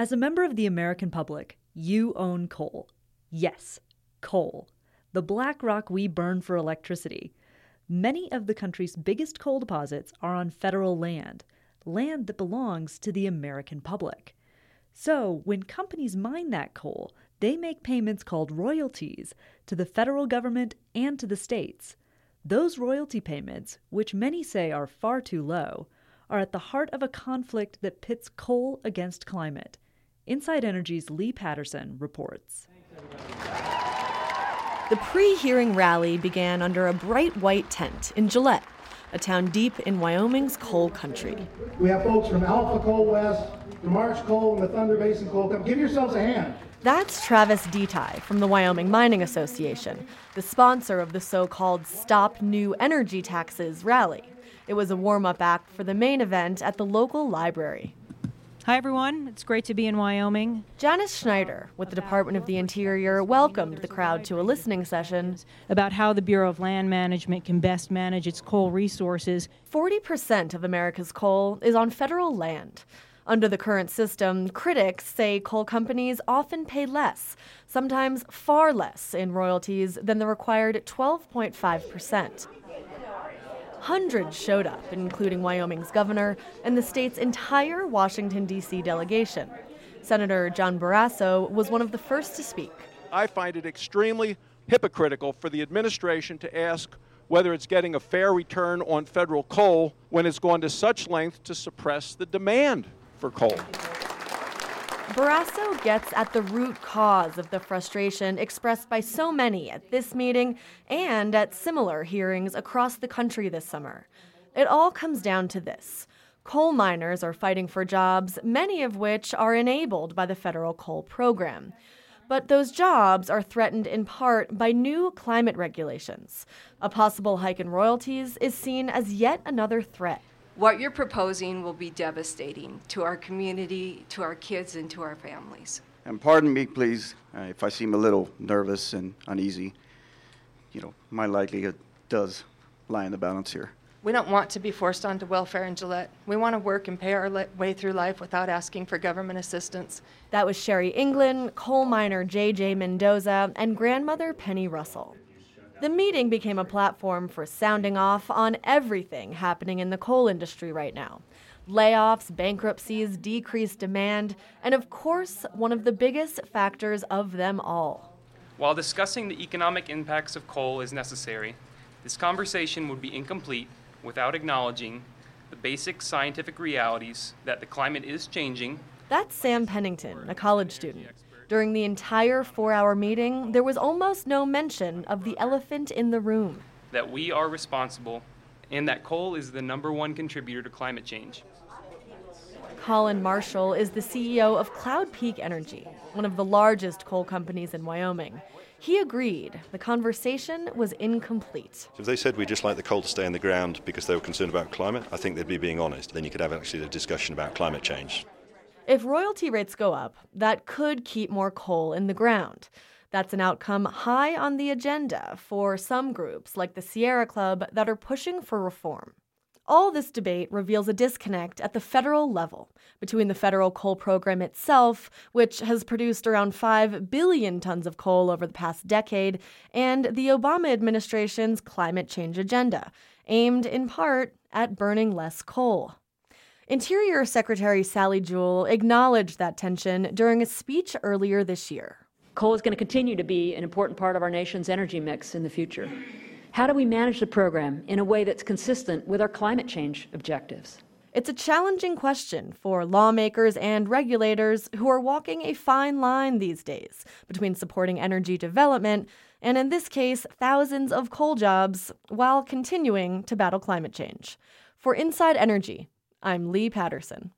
As a member of the American public, you own coal. Yes, coal. The black rock we burn for electricity. Many of the country's biggest coal deposits are on federal land, land that belongs to the American public. So, when companies mine that coal, they make payments called royalties to the federal government and to the states. Those royalty payments, which many say are far too low, are at the heart of a conflict that pits coal against climate. Inside Energy's Leigh Paterson reports. The pre hearing rally began under a bright white tent in Gillette, a town deep in Wyoming's coal country. We have folks from Alpha Coal West, from Arch Coal, and the Thunder Basin Coal. Come, give yourselves a hand. That's Travis Deti from the Wyoming Mining Association, the sponsor of the so called Stop New Energy Taxes rally. It was a warm up act for the main event at the local library. Hi, everyone. It's great to be in Wyoming. Janice Schneider with the Department of the Interior welcomed the crowd to a listening session about how the Bureau of Land Management can best manage its coal resources. 40% of America's coal is on federal land. Under the current system, critics say coal companies often pay less, sometimes far less, in royalties than the required 12.5%. Hundreds showed up, including Wyoming's governor and the state's entire Washington, D.C. delegation. Senator John Barrasso was one of the first to speak. I find it extremely hypocritical for the administration to ask whether it's getting a fair return on federal coal when it's gone to such length to suppress the demand for coal. Barrasso gets at the root cause of the frustration expressed by so many at this meeting and at similar hearings across the country this summer. It all comes down to this coal miners are fighting for jobs, many of which are enabled by the federal coal program. But those jobs are threatened in part by new climate regulations. A possible hike in royalties is seen as yet another threat. What you're proposing will be devastating to our community, to our kids, and to our families. And pardon me, please, uh, if I seem a little nervous and uneasy. You know, my likelihood does lie in the balance here. We don't want to be forced onto welfare in Gillette. We want to work and pay our way through life without asking for government assistance. That was Sherry England, coal miner J.J. Mendoza, and grandmother Penny Russell. The meeting became a platform for sounding off on everything happening in the coal industry right now layoffs, bankruptcies, decreased demand, and of course, one of the biggest factors of them all. While discussing the economic impacts of coal is necessary, this conversation would be incomplete without acknowledging the basic scientific realities that the climate is changing. That's Sam Pennington, a college student. During the entire four hour meeting, there was almost no mention of the elephant in the room. That we are responsible and that coal is the number one contributor to climate change. Colin Marshall is the CEO of Cloud Peak Energy, one of the largest coal companies in Wyoming. He agreed the conversation was incomplete. If they said we just like the coal to stay in the ground because they were concerned about climate, I think they'd be being honest. Then you could have actually a discussion about climate change. If royalty rates go up, that could keep more coal in the ground. That's an outcome high on the agenda for some groups, like the Sierra Club, that are pushing for reform. All this debate reveals a disconnect at the federal level between the federal coal program itself, which has produced around 5 billion tons of coal over the past decade, and the Obama administration's climate change agenda, aimed in part at burning less coal. Interior Secretary Sally Jewell acknowledged that tension during a speech earlier this year. Coal is going to continue to be an important part of our nation's energy mix in the future. How do we manage the program in a way that's consistent with our climate change objectives? It's a challenging question for lawmakers and regulators who are walking a fine line these days between supporting energy development and, in this case, thousands of coal jobs while continuing to battle climate change. For Inside Energy, I'm Leigh Paterson.